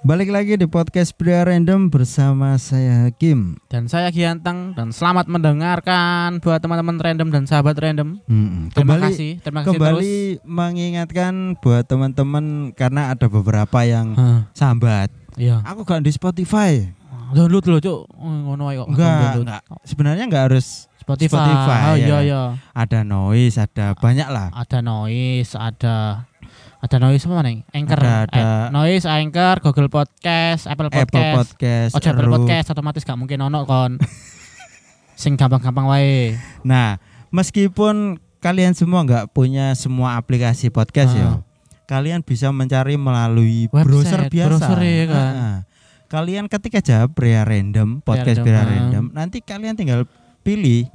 Balik lagi di podcast Pria Random bersama saya Hakim. Dan saya Gianteng dan selamat mendengarkan buat teman-teman random dan sahabat random. Mm-mm. Terima Kembali kasih, terima kasih kembali mengingatkan buat teman-teman karena ada beberapa yang terus. Hah, sambat. iya. Aku gak di Spotify. Download loh, Cuk. Oh, Ngono ae kok. Enggak, enggak. Sebenarnya enggak harus Spotify. Spotify, Oh, ya. iya iya. ada noise, ada banyak lah. Ada noise, ada ada noise apa nih? Anchor. Ada- ada- Eh, noise, Anchor, Google Podcast, Apple Podcast. Apple Podcast. Oh, Apple Podcast otomatis gak mungkin ono kon. Sing gampang-gampang wae. Nah, meskipun kalian semua nggak punya semua aplikasi podcast ya, Ah. kalian bisa mencari melalui Website, browser biasa. browser ya kan. Ah. Kalian ketik aja Pria Random, podcast Random, Pria ah. Random, nanti kalian tinggal pilih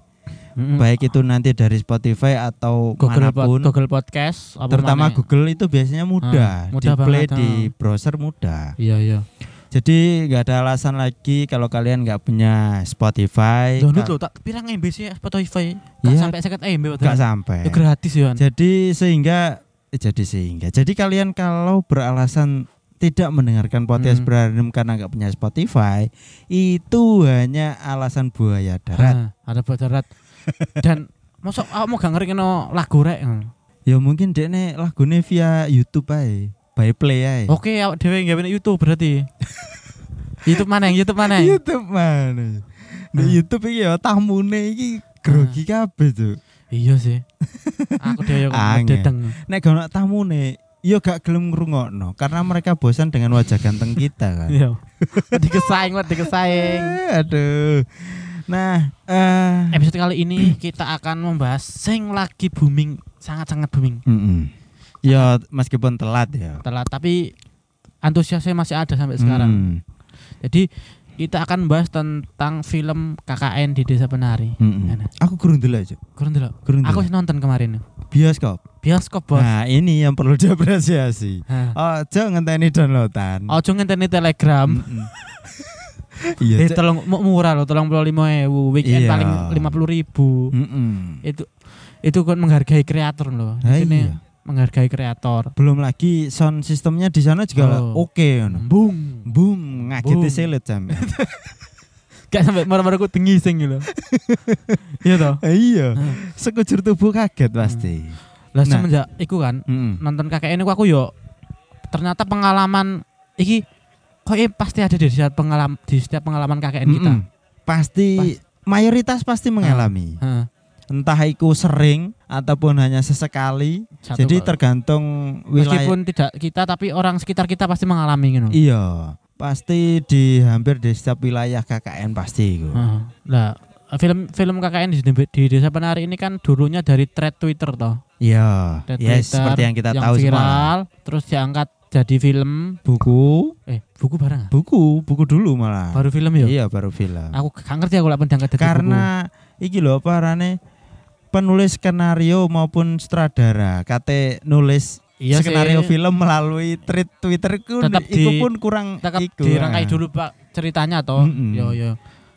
Mm-mm. baik itu nanti dari Spotify atau Google Pod- mana pun. Google Podcast apa terutama maneh? Google itu biasanya mudah, Ah, mudah di play banget, di ah. browser mudah. Iya iya. Jadi nggak ada alasan lagi kalau kalian nggak punya Spotify, Download ka- lo tak pirang MB sih Spotify. Gak Iya. sampai 50 MB nggak padahal. sampai. Itu gratis ya. Jadi sehingga eh, jadi sehingga jadi kalian kalau beralasan tidak mendengarkan podcast Hmm. berandom karena nggak punya Spotify itu hanya alasan buaya darat. Ah, ada buat darat. Dan mosok aku mau gak ngerti no lagu rek. Ya mungkin dia nih lagunya via YouTube aja, by play aja. Oke, awak dhewe gawe ning YouTube berarti. YouTube mana yang YouTube mana? YouTube mana? Di Ah. YouTube iki ya tamune iki grogi kabeh tuh. Iya sih. Aku dhewe kok dedeng. Nek gak ono tamune, yo gak gelem ngrungokno karena mereka bosan dengan wajah ganteng kita kan. Iya. Dikesaing, dikesaing. Eh, Aduh. Nah, eh Episode kali ini kita akan membahas sing lagi booming, sangat-sangat booming. Mm-mm. Ya meskipun telat ya. Telat tapi antusiasnya masih ada sampai sekarang. Hmm. Jadi kita akan bahas tentang film KKN di Desa Penari. Mm-mm. Enak. Aku kurang dulu aja. Kurang dulu. Kurang Aku dulu. sih nonton kemarin. Bioskop. Bioskop bos. Nah ini yang perlu diapresiasi. Oh, jangan ngenteni downloadan. Ojo ngenteni Telegram. Mm-mm. Iya. eh tolong mau murah loh, tolong puluh lima ewu, weekend Iya. paling lima puluh ribu. Mm-mm. Itu itu kan menghargai kreator loh. Nah, Ini iya. menghargai kreator. Belum lagi sound sistemnya di sana juga Oh. oke ngono. Boom. Boom, ngageti Boom. selet jam. Gak sampai marah-marah aku tengising gitu. Iya toh. iya. Hah. Sekujur tubuh kaget pasti. Lah Nah. semenjak iku kan Mm-mm. nonton KKN ini aku yo ternyata pengalaman iki kok eh, pasti ada di setiap pengalaman di setiap pengalaman KKN kita. Pasti mayoritas pasti mengalami. Heeh. Entah itu sering ataupun hanya sesekali. Satu Jadi kok. tergantung wilayah. meskipun tidak kita tapi orang sekitar kita pasti mengalami gitu. Iya, pasti di hampir di setiap wilayah KKN pasti itu. Lah film film KKN di, di Desa Penari ini kan dulunya dari thread Twitter toh. Iya, yes, Twitter seperti yang kita yang tahu semua. viral, terus diangkat jadi film. Buku, Eh, buku barang. ah? buku, buku dulu malah. Baru film ya? Iya, baru film. Aku gak ngerti aku jadi buku. Karena iki loh apa arane penulis skenario maupun sutradara kate nulis Iya skenario sih. film melalui thread Twitter ku Tetap iku di- pun kurang tetap iku. dirangkai dulu pak ceritanya toh Mm-mm. yo yo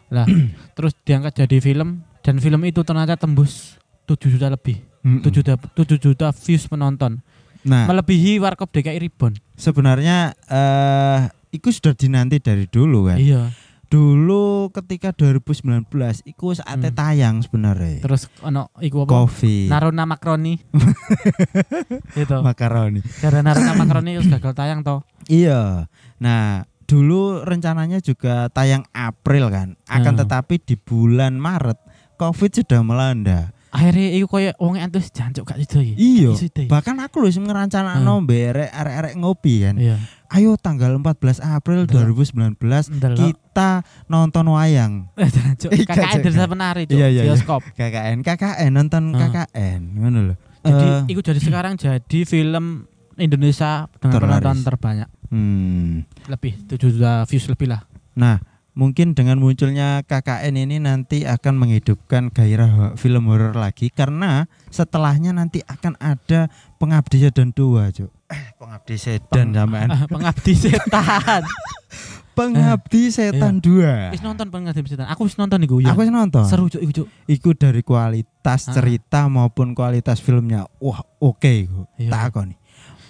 lah terus diangkat jadi film dan film itu ternyata tembus 7 juta lebih Mm-mm. 7 juta 7 juta views penonton Nah, melebihi Warkop DKI Ribbon sebenarnya eh itu sudah dinanti dari dulu kan. iya Dulu ketika 2019 iku saatnya Hmm. tayang sebenarnya. terus ono iku apa Coffee, Naruna Makroni itu makaroni. cara Naruna Makroni terus gagal tayang toh Iya. Nah, dulu rencananya juga tayang April kan. Akan Hmm. tetapi di bulan Maret Covid sudah melanda. Akhirnya iku koyo wong entus jancuk gak sido iki Iya. Bahkan aku loh ngerancanakno berek arek-arek ngopi kan. iya Ayo tanggal 14 April Ndelok. 2019 ndelok kita nonton wayang. eh jancuk Iya. Desa Penari cuk Iya, iya, iya. bioskop KKN, KKN nonton Ah. KKN, ngono loh. Jadi Eh, itu jadi sekarang jadi film Indonesia dengan Terlaris. penonton terbanyak hmm. lebih 7 juta views lebih lah. Nah, mungkin dengan munculnya KKN ini nanti akan menghidupkan gairah film horor lagi karena setelahnya nanti akan ada Pengabdi Sedan 2, Cuk. Eh, Pengabdi Sedan sampean. Pengabdi setan. Pengabdi Setan 2. Wis nonton Pengabdi setan. Aku wis nonton iku ya. Aku wis nonton. Seru cuk iku cuk. Iku dari kualitas Ah. cerita maupun kualitas filmnya. Wah, oke iku. Iya. Tak nih.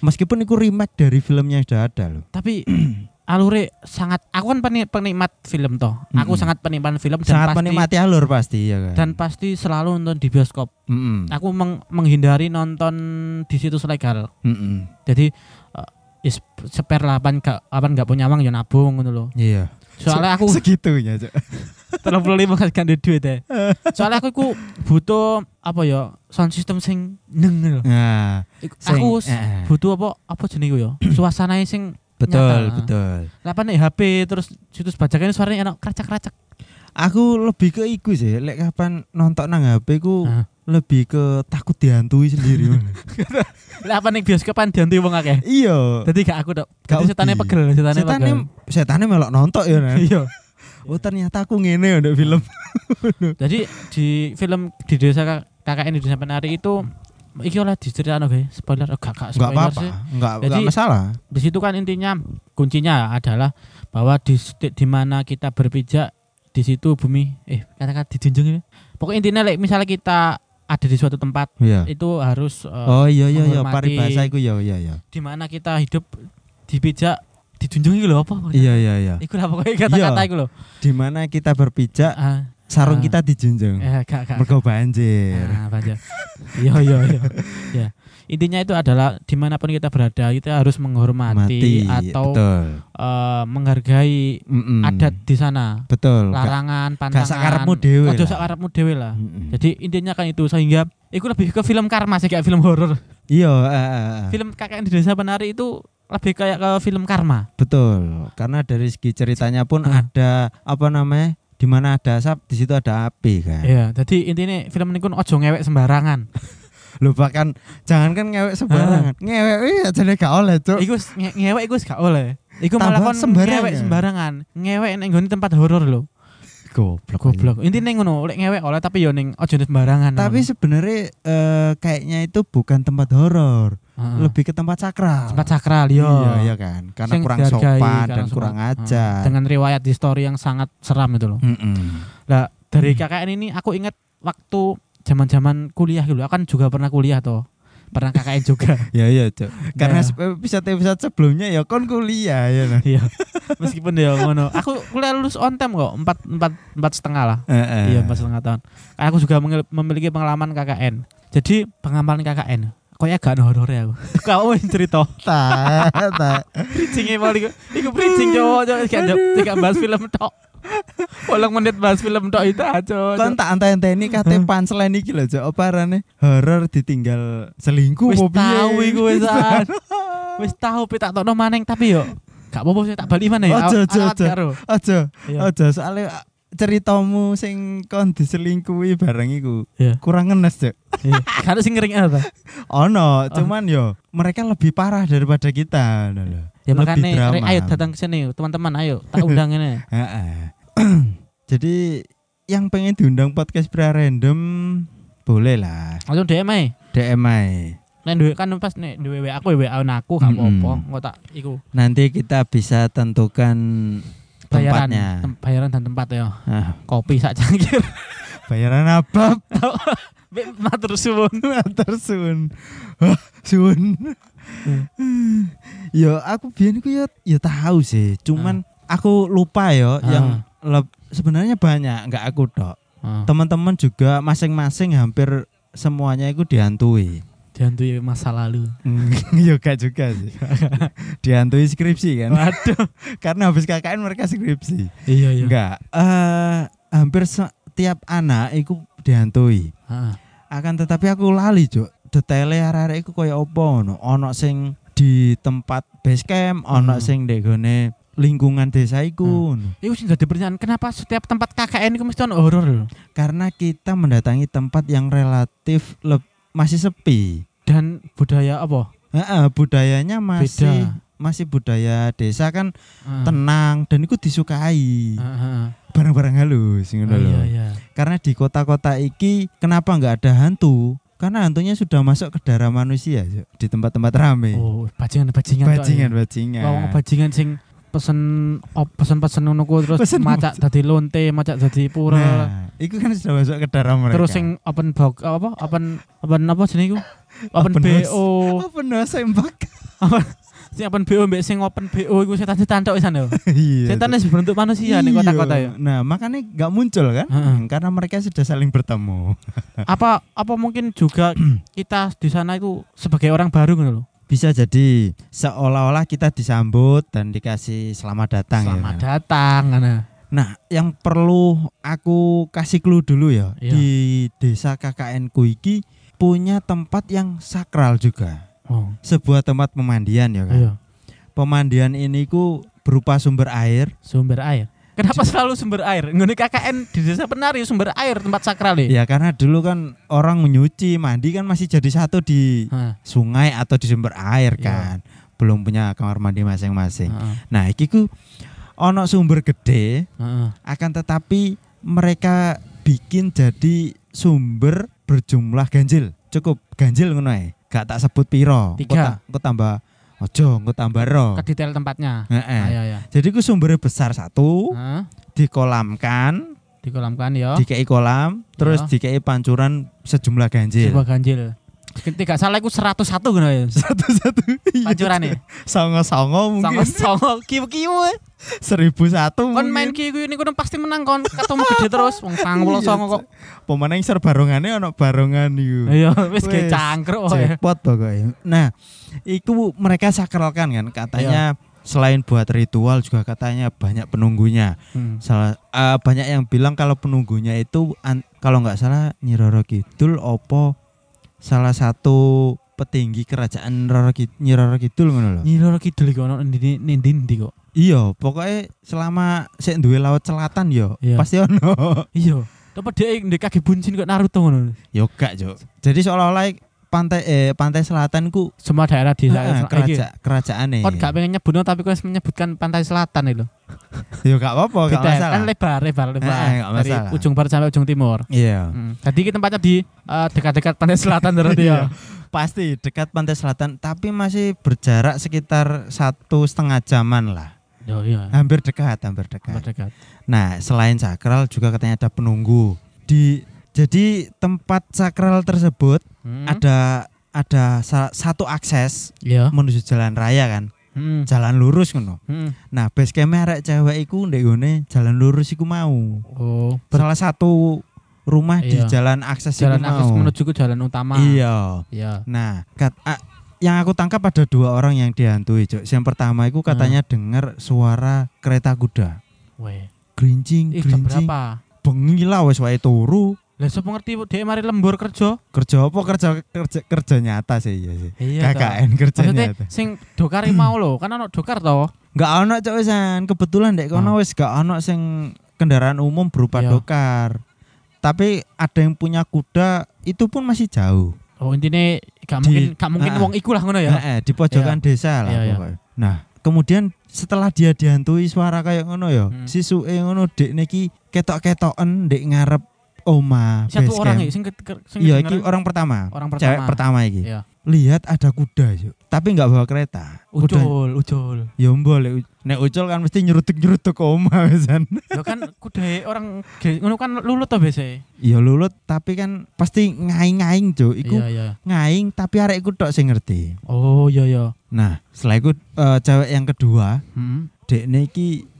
Meskipun iku remake dari film yang sudah ada loh. Tapi alure sangat aku kan peni- penikmat film toh. Aku Mm-mm. sangat penikmat film dan Sangat pasti menikmati alur pasti ya kan. dan pasti selalu nonton di bioskop. Mm-mm. Aku meng- menghindari nonton di situs legal. Mm-mm. Jadi uh, is spare lah apa nggak nggak punya uang ya nabung ngono loh. Iya. Soalnya aku segitunya, Cuk. terlalu puluh lima kan gak ada duit ya. Soalnya aku, ku butuh apa ya sound system sing neng lho. Nah, Iku- sing- Aku eh, eh. butuh apa apa jenis ya suasana sing betul, nyata. betul. apa nih HP terus situs bajakan suaranya enak keracak-keracak Aku lebih ke iku sih, lek kapan nonton nang HP ku Hah. lebih ke takut dihantui sendiri. lah apa nih bioskopan diantui wong akeh iya. jadi gak aku dok Gak wedi. pegel Setane pegel setane melok nonton ya. Nah. iya Oh ternyata aku ngene untuk film. jadi di film di desa KKN di desa penari itu iki oleh diceritakan oke spoiler oh, gak spoiler apa-apa, sih enggak Jadi- enggak masalah. di situ kan intinya kuncinya adalah bahwa di stik di mana kita berpijak di situ bumi eh katakan dijunjung ini pokoknya intinya like, misalnya kita ada di suatu tempat Iya. itu harus eh, Oh iya iya iya, paribasa iku ya iya iya. di mana kita hidup dipijak dijunjung itu loh apa Iya iya iya. Iku lah pokoknya kata-kata Iya. iku loh. Di mana kita berpijak, Ah, sarung Ah. kita dijunjung. eh gak gak. Mergo banjir. Ah, baca. Iya iya iya. Ya. Intinya itu adalah di mana pun kita berada kita harus menghormati Mati. atau betul. eh, menghargai Mm-mm. adat di sana. betul. Gak- Larangan, gak pantangan. sakarepmu dhewe Ojo lah. sakarepmu dhewe lah. Mm-mm. Jadi intinya kan itu sehingga itu lebih ke film karma sih kayak film horor. Iya, eh. Film KKN di Desa Penari itu lebih kayak ke film karma. betul. Karena dari segi ceritanya pun Ah. ada apa namanya? Di mana ada asap, di situ ada api kan. Iya, jadi intinya film ini kan ojo ngewek sembarangan. Lu bahkan jangankan ngewek sembarangan. Ngewek wih aja gak oleh, Cuk. Iku nge- ngewek iku gak oleh. Iku malah kon sembarangan. ngewek sembarangan. Ngewek ning tempat horor lho. Goblok. Goblok. Intine ngono, lek ngewek oleh tapi yo ning ojo sembarangan. Tapi sebenarnya eh, kayaknya itu bukan tempat horor, Heeh. lebih ke tempat sakral. tempat sakral yo. Iya, iya kan. Karena Sing kurang dihargai, sopan dan kurang sopan. ajar. Heeh. Dengan riwayat histori yang sangat seram itu loh. Mm-mm. Lah dari Hmm. KKN ini aku ingat waktu zaman-zaman kuliah gitu. Aku kan juga pernah kuliah toh. Pernah KKN juga. Ya iya, Cuk. Karena Nah. episode-episode sebelumnya ya kon kuliah ya nah. Iya. Meskipun ya ngono. Aku kuliah lulus on time kok. Empat empat empat setengah lah. Heeh. Iya empat setengah tahun. Aku juga memiliki pengalaman KKN. Jadi pengalaman KKN. Kok ya gak ada horor ya aku. Kau yang cerita. Ta, ta. Bridging mau iku. Iku bridging cowok cowok gak gak bahas film tok. Walang menit bahas film tok itu aja. Kon tak anteni kate punchline iki lho, Cuk. Apa arane? Horor ditinggal selingkuh Wis apa piye? tahu iku wis. Wis tahu pe tak tokno maneng tapi yo gak apa-apa sih tak bali mana ya. Awat ojo. karo. Aja, Iya. aja soalnya ceritamu sing kon diselingkuhi barang iku Iya. kurang ngenes, Cuk. Iya. Kan sing ngering apa? Ono, cuman yo mereka lebih parah daripada kita. Ya Lebih makanya drama. Ayo datang ke sini teman-teman ayo tak undang ini. Jadi yang pengen diundang podcast pria random boleh lah. Langsung DM ae. DM aja. Nek duwe kan pas nek duwe WA aku WA aku gak apa-apa. Engko tak iku Nanti kita bisa tentukan bayaran tempatnya. tem- bayaran dan tempat ya. Ah, Kopi sak cangkir. bayaran apa? Matur suwun. Tersun. Wah, sun. Hmm. Yo aku biyen iku ya ya tahu sih, cuman aku lupa yo Ah. yang leb- sebenarnya banyak, nggak aku tok. Ah. Teman-teman juga masing-masing hampir semuanya itu dihantui. Dihantui masa lalu. Yo gak juga sih. dihantui skripsi kan. Waduh. Karena habis KKN mereka skripsi. Iya iya. Enggak. Eh hampir setiap anak itu dihantui. Heeh. Akan tetapi aku lali, Cuk. Detailnya arek-arek iku koyo apa ono. Ono sing di tempat base camp, ono Hmm. sing ndek gone lingkungan desa iku. Iku sing dadi pertanyaan kenapa setiap tempat KKN iku mesti ono horor lho. Karena kita mendatangi tempat yang relatif masih sepi. Dan budaya apa? Heeh, budayanya masih Beda. masih budaya desa kan Heeh. tenang dan itu disukai. Heeh. Barang-barang halus ngono Oh. Iya iya. Karena di kota-kota iki kenapa nggak ada hantu? Karena hantunya sudah masuk ke darah manusia di tempat-tempat rame. Oh, bajingan, ya. bajingan. Wong bajingan sing pesen op, pesen-pesen ngono ku terus Pesen- macak dadi lonte, macak dadi pura. Nah, itu kan sudah masuk ke darah mereka. Terus sing open box apa open open apa jenenge iku? Open, Open. BO. apa no sembak? Sing open BO mbek sing open BO iku setan-setan tok wisan yo. Iya. Setan wis berbentuk manusia nih Iya. kota-kota ya. Nah, makanya nggak muncul kan? Heeh. Karena mereka sudah saling bertemu. Apa apa mungkin juga kita di sana itu sebagai orang baru gitu loh. Bisa jadi seolah-olah kita disambut dan dikasih selamat datang Selamat ya. datang ngana. Nah, yang perlu aku kasih clue dulu ya Iya. di desa KKN ku iki punya tempat yang sakral juga. Oh. Sebuah tempat pemandian ya kan. Iya. Pemandian ini ku berupa sumber air. Sumber air. Kenapa selalu sumber air? Ngene KKN di desa penari sumber air tempat sakral ya. Ya karena dulu kan orang nyuci, mandi kan masih jadi satu di sungai atau di sumber air Iya. kan. Belum punya kamar mandi masing-masing. Heeh. Nah, iki ku ono sumber gede Heeh. akan tetapi mereka bikin jadi sumber berjumlah ganjil. Cukup ganjil ngono ae. Gak tak sebut piro. Tiga. ta- engko tambah ojo, engko tambah ro. Ke detail tempatnya. Heeh. Ayo ya. Jadi ku sumbernya besar satu, Heeh. dikolamkan, Dikolamkan ya. dikei kolam, terus Ya. dikei pancuran sejumlah ganjil. Sebuah ganjil. Tidak salah iku 101 ngono ya. Satu-satu. Iya. Pancurane. Songo-songo Songo mungkin. songo kiu-kiu. eh. Seribu satu Kon main kiu niku pasti menang kon. Ketemu gede terus wong 99 songo kok. Pemenang ser barongannya ono barongan iku. Iya, wis Wis. kayak cangkruk ya. Jackpot pokoknya. Nah, itu mereka sakralkan kan katanya selain buat ritual juga katanya banyak penunggunya. Hmm. Salah eh, banyak yang bilang kalau penunggunya itu an- kalau nggak salah Nyi Roro Kidul opo salah satu petinggi kerajaan Roro Kid- Nyi Roro Kidul ngono loh. Nyi Roro Kidul iku ono ndi ndi ndi kok. Iya, pokoknya selama sik duwe laut selatan yo Iya. pasti ono. Iya. Tapi dia ndek kaki buncin kok Naruto ngono. yo gak, Cuk. Jadi seolah-olah pantai eh pantai selatan ku Semua daerah di eh, daerah keraja kerajaan nih. Kon gak pengen nyebut tapi kau menyebutkan pantai selatan itu. Yo gak apa-apa, gak masalah. Kan lebar, lebar, lebar. Eh, Dari masalah. ujung barat sampai ujung timur. Iya. Hmm. Jadi kita tempatnya di eh, dekat-dekat pantai selatan berarti ya. Pasti dekat pantai selatan, tapi masih berjarak sekitar satu setengah jaman lah. Oh iya. Hampir dekat, hampir dekat. dekat. Nah, selain sakral juga katanya ada penunggu. Di jadi tempat sakral tersebut Hmm. ada ada sa- satu akses Iya. menuju jalan raya kan. Hmm. Jalan lurus ngono. Hmm. Nah, base camp arek cewek iku ndek gone jalan lurus iku mau. Oh, Salah satu rumah di Iya. jalan akses jalan akses mau. menuju ke jalan utama. Iya. Iya. Nah, kat, ah, yang aku tangkap ada dua orang yang dihantui, Cok. Yang pertama itu katanya dengar suara kereta kuda. Weh. Gerincing, berapa? Bengi lah wis wae turu. Lah sapa ngerti dia mari lembur kerja? Kerja apa kerja kerja kerja nyata sih iya sih. Iya. KKN kerja Maksudnya nyata. sing dokari mau lho, kan ono dokar toh. Enggak ono Cok wisan. Kebetulan dek kono Ah. wis gak ono sing kendaraan umum berupa Iya. dokar. Tapi ada yang punya kuda itu pun masih jauh. Oh intinya gak Di- mungkin gak mungkin Ah. wong iku lah ngono ya. Eh, eh, di pojokan desa lah Iya, iya. pokoknya. Nah, kemudian setelah dia dihantui suara kayak ngono ya, Hmm. si suke ngono dek niki ketok-ketoken dek ngarep oma Satu orang iki sing sing Iya, iki orang pertama. orang Cewek pertama. pertama iki. Iya. Lihat ada kuda, yuk. Tapi nggak bawa kereta. Kuda Ucul, ucul. ya boleh. Nek ucul kan mesti nyerutuk-nyerutuk ke oma wisan. Lo kan kuda orang ge- ngono kan lulut to biasa. Ya lulut tapi kan pasti ngaing-ngaing, Cuk. Iku Iya, iya. ngaing tapi arek iku tok sing ngerti. Oh, iya iya. Nah, setelah itu eh, cewek yang kedua Hmm. Dek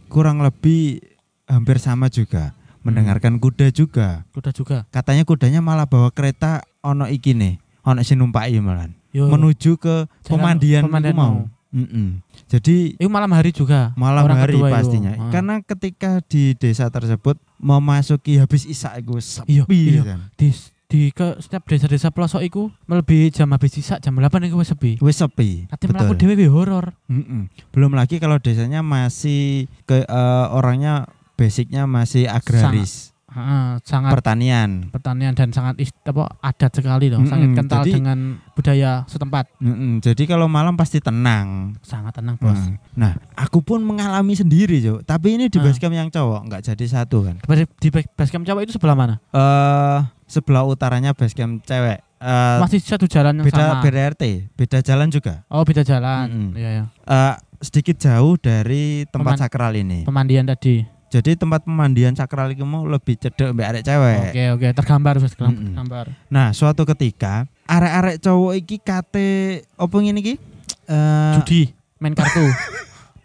kurang lebih hampir sama juga mendengarkan kuda juga. Kuda juga. Katanya kudanya malah bawa kereta ono iki nih, ono sing numpaki malah Yo. menuju ke Jalan pemandian, pemandian mau. mau. Mm-mm. Jadi Itu malam hari juga. malam Orang hari kedua itu. pastinya. Ah. Karena ketika di desa tersebut memasuki habis isak iku sepi. Iya, iya. kan. di di ke setiap desa-desa pelosok iku melebihi jam habis sisa jam 8 iku wis sepi. Wis sepi. Ate mlaku Betul. dhewe horor. Mm-mm. Belum lagi kalau desanya masih ke eh, orangnya basicnya masih agraris, Heeh, sangat pertanian. pertanian dan sangat apa adat sekali loh, Mm-mm, sangat kental jadi- dengan budaya setempat. Mm-mm, Jadi kalau malam pasti tenang. Sangat tenang, Bos. Mm. Nah, aku pun mengalami sendiri, Jo. Tapi ini di Ah. basecamp yang cowok, nggak jadi satu kan. Di, di basecamp cowok itu sebelah mana? Eh, sebelah utaranya basecamp cewek. Eh, Masih satu jalan yang beda sama. beda RT, beda jalan juga. Oh, beda jalan. Mm-mm. Iya, iya. Eh, sedikit jauh dari tempat Peman- sakral ini. Pemandian tadi. Jadi tempat pemandian sakral itu mau lebih cedek mbak arek cewek. Oke, oke, tergambar Bos, Mm-mm. tergambar. Nah, suatu ketika arek-arek cowok iki kate opo ngene iki? Eh, Judi. main kartu.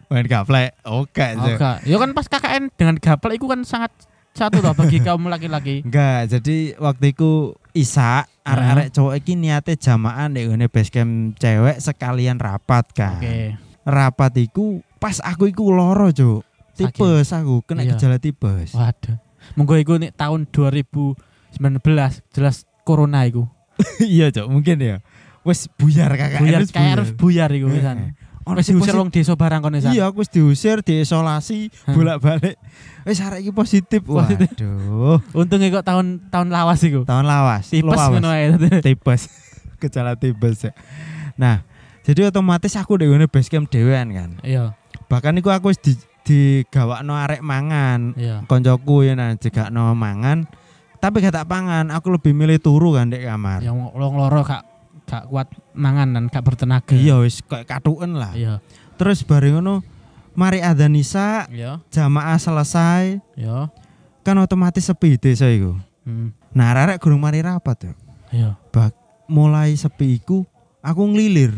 Main gaplek. Oke, Oh, Cuk. enggak. Ya kan pas KKN dengan gaplek itu kan sangat satu toh bagi kaum laki-laki. Enggak, jadi waktu itu Isa arek-arek cowok iki niate jamaah nek ngene base camp cewek sekalian rapat kan. Oke. Rapat iku pas aku iku loro, Cuk. Tipes aku, kena Iya. gejala tipes. Waduh. Monggo iku nih tahun 2019 jelas corona iku. iya, Cuk, mungkin ya. Wes buyar kakak. Buyar kayak harus buyar iku Heeh. pisan. Ono Wis diusir wong desa barang kono. Iya, aku wis diusir, diisolasi, bolak-balik. Wis arek iki positif. Waduh. Untungnya kok tahun tahun lawas iku. Tahun lawas. Tipes ngono ae. tipes gejala tipes ya. Nah, jadi otomatis aku udah base camp dhewean kan. Iya, Bahkan iku aku wis di digawakno arek mangan. iya. Koncoku ya nah jegakno mangan. Tapi gak tak pangan, aku lebih milih turu kan di kamar. Yang wong loro gak gak kuat mangan dan gak bertenaga. Iya wis kayak katuken lah. Iya. Terus bareng ngono mari adzan isya, Iya. jamaah selesai, Iya. kan otomatis sepi desa iku. Hmm. Nah, arek gurung mari rapat ya. Iya. Mulai sepi iku aku ngelilir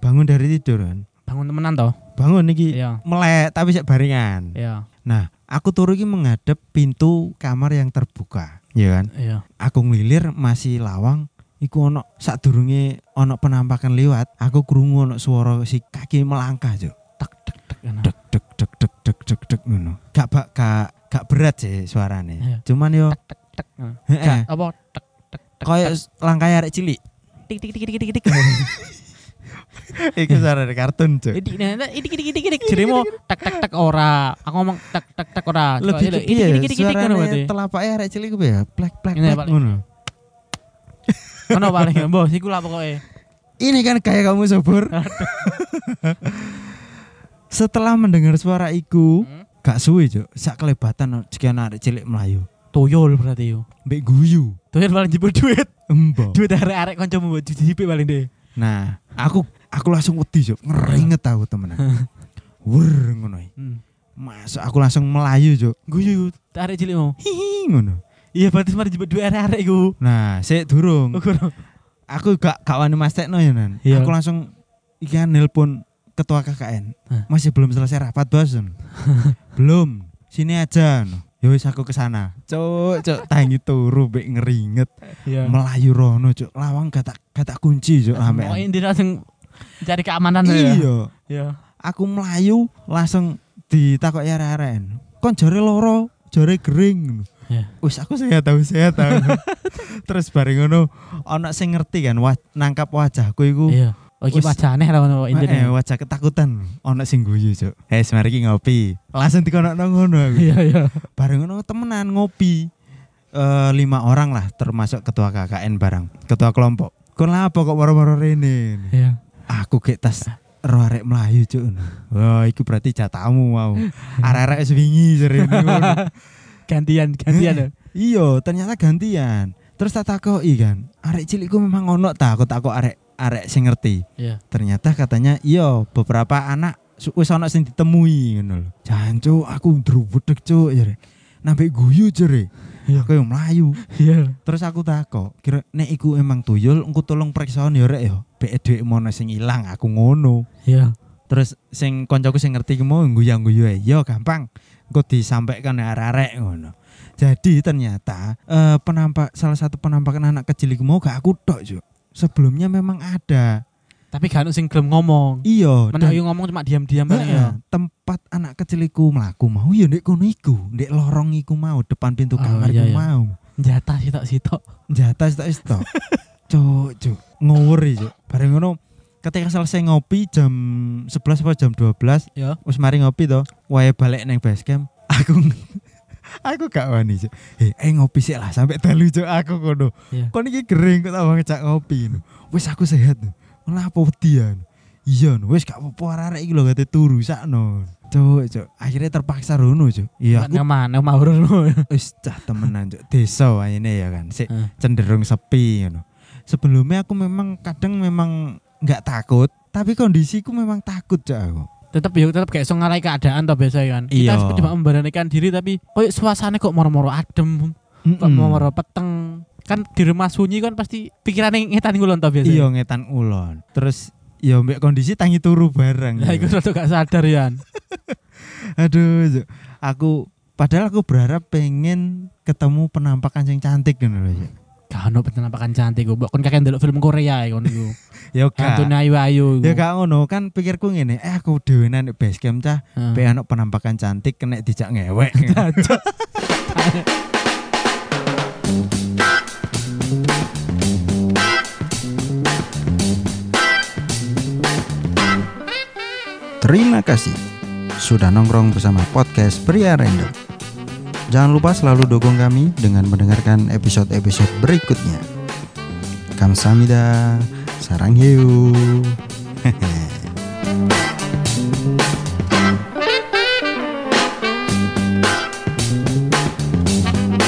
bangun dari tidur kan. Bangun temenan toh? Bangun iki Iya. melek tapi sik baringan. Iya. Nah, aku turu iki menghadap pintu kamar yang terbuka, ya kan? Iya. Aku ngelilir masih lawang iku ono sadurunge ono penampakan lewat, aku krungu ono suara si kaki melangkah, Cuk. Tak tak tak. ngono. Dek dek dek dek dek dek dek ngono. Gak bak gak gak berat sih suarane. Iya. Cuman yo tak tak. ngono. heeh, apa tak tak tak. koyo langkah arek cilik. tik tik tik tik tik tik. Iku suarane kartun, Cuk. Idik nah nah, idik idik idik. Jeremo tak tak tak ora. Aku ngomong tak tak tak ora. Lebih ngono Suarane berarti. telapake arek cilik ku ya, plek plek Ini plek ngono. Ngono paling mbok iku lah pokoke. Ini kan kayak kamu subur. Setelah mendengar suara iku, Hmm. gak suwe cok, sak kelebatan sekian arek cilik melayu. Tuyul berarti yo. Mbek guyu. Tuyul paling jebul duit. Embo. Duit arek-arek kancamu buat dicicip paling deh. Nah, aku aku langsung wedi cok, ngeringet aku temenan. Wur ngono. Hmm. Masuk aku langsung melayu cok. Guyu arek cilik mau. Hihi ngono. Iya berarti mari jebul duit arek-arek iku. Nah, sik durung. Oh. Aku gak gak wani mastekno ya nan. Iya. Aku langsung iki kan nelpon ketua KKN. Hah. Masih belum selesai rapat, Bos. belum. Sini aja. no. Ya wis aku ke sana. Cuk, cuk, tangi turu mbek ngeringet. Iya. Melayu rono, cuk. Lawang gak tak gak tak kunci, cuk, Mau sampean. ini langsung cari keamanan ya. Iya. Iya. Aku melayu langsung ditakoki arek-arek. Kon jare loro, jare gering. Iya. Wis aku sehat tahu sehat tahu. Terus bareng ngono ana sing ngerti kan wa- nangkap wajahku iku. Iya. Oh iki wajah aneh lah ngono Eh, intine. wajah ketakutan ana sing guyu, Cuk. Eh, mari ki ngopi. Langsung dikono ngono aku. Iya iya. Bareng ngono temenan ngopi. Eh lima orang lah termasuk ketua KKN barang, ketua kelompok. Kon lah apa kok moro-moro rene? Iya. Aku kayak tas ro arek melayu cuk. Wah, iku berarti jatamu mau. Arek-arek wis wingi jarene. Gantian gantian. ya. Iya, ternyata gantian. Terus tak takoki kan, arek cilikku memang ono ta, aku takok arek arek sing ngerti. Iya. Ternyata katanya iya beberapa anak wis ono sing ditemui ngono lho. Jancu aku drubedeg cuk jare. Nambe guyu jare. Iya. Aku yang melayu. Iya. Terus aku takok, kira nek iku emang tuyul, engko tolong periksa ya rek ya. Bek dhek mono sing ilang, aku ngono. Iya. Terus sing koncoku sing ngerti mau guyu-guyu ae. Yo gampang. Engko disampaikan arek-arek ngono. Jadi ternyata eh, penampak salah satu penampakan anak kecil iku mau gak aku tok, Juk. Sebelumnya memang ada. Tapi gak ono sing gelem ngomong. Iya, Mana dan- yo ngomong cuma diam-diam Heeh, ya. tempat anak kecil iku mlaku mau ya ndek kono iku, ndek lorong iku mau depan pintu Oh, kamar iya, iku iya. mau. Jatah sitok-sitok. Jatah stok. Cuk, cuk, ngawuri, Cuk. Bareng ngono ketika selesai ngopi jam 11 apa jam 12 Ya. wis mari ngopi to wae balik neng base camp aku aku gak wani cuk eh eh ngopi sih lah sampai telu cuk aku kono Iya. kon iki kering kok tambah ngejak ngopi no. wis aku sehat no. malah apa wedi ya no. iya no. wis gak apa-apa arek iki lho gate turu sakno cuk cuk akhirnya terpaksa rono cuk iya aku mana mau horor. wis cah temenan cuk desa ini ya kan sik Heeh. cenderung sepi know. Sebelumnya aku memang kadang memang nggak takut tapi kondisiku memang takut cuk aku tetep ya tetep kayak so ngalai keadaan toh biasa kan. Iya. Kita cuma memberanikan diri tapi koyo suasana kok moro-moro adem, kok Mm-mm. moro-moro peteng. Kan di rumah sunyi kan pasti pikirannya ngetan ngulon toh biasa. iya ngetan ulon terus ya mbek kondisi tangi turu bareng. Ya rada gak sadar ya. Aduh, aku padahal aku berharap pengen ketemu penampakan yang cantik lho. Cuk. Gak ono penampakan cantik. Mbok kon kakek ndelok film Korea ya kon iku. Ya gak. ayu-ayu. Ya gak ngono kan pikirku ngene, eh aku dhewe nang base camp cah, Heeh. pe penampakan cantik kena dijak ngewek. Terima kasih sudah nongkrong bersama podcast Pria Random. Jangan lupa selalu dukung kami dengan mendengarkan episode-episode berikutnya. Kamsahamnida, sarang hiu.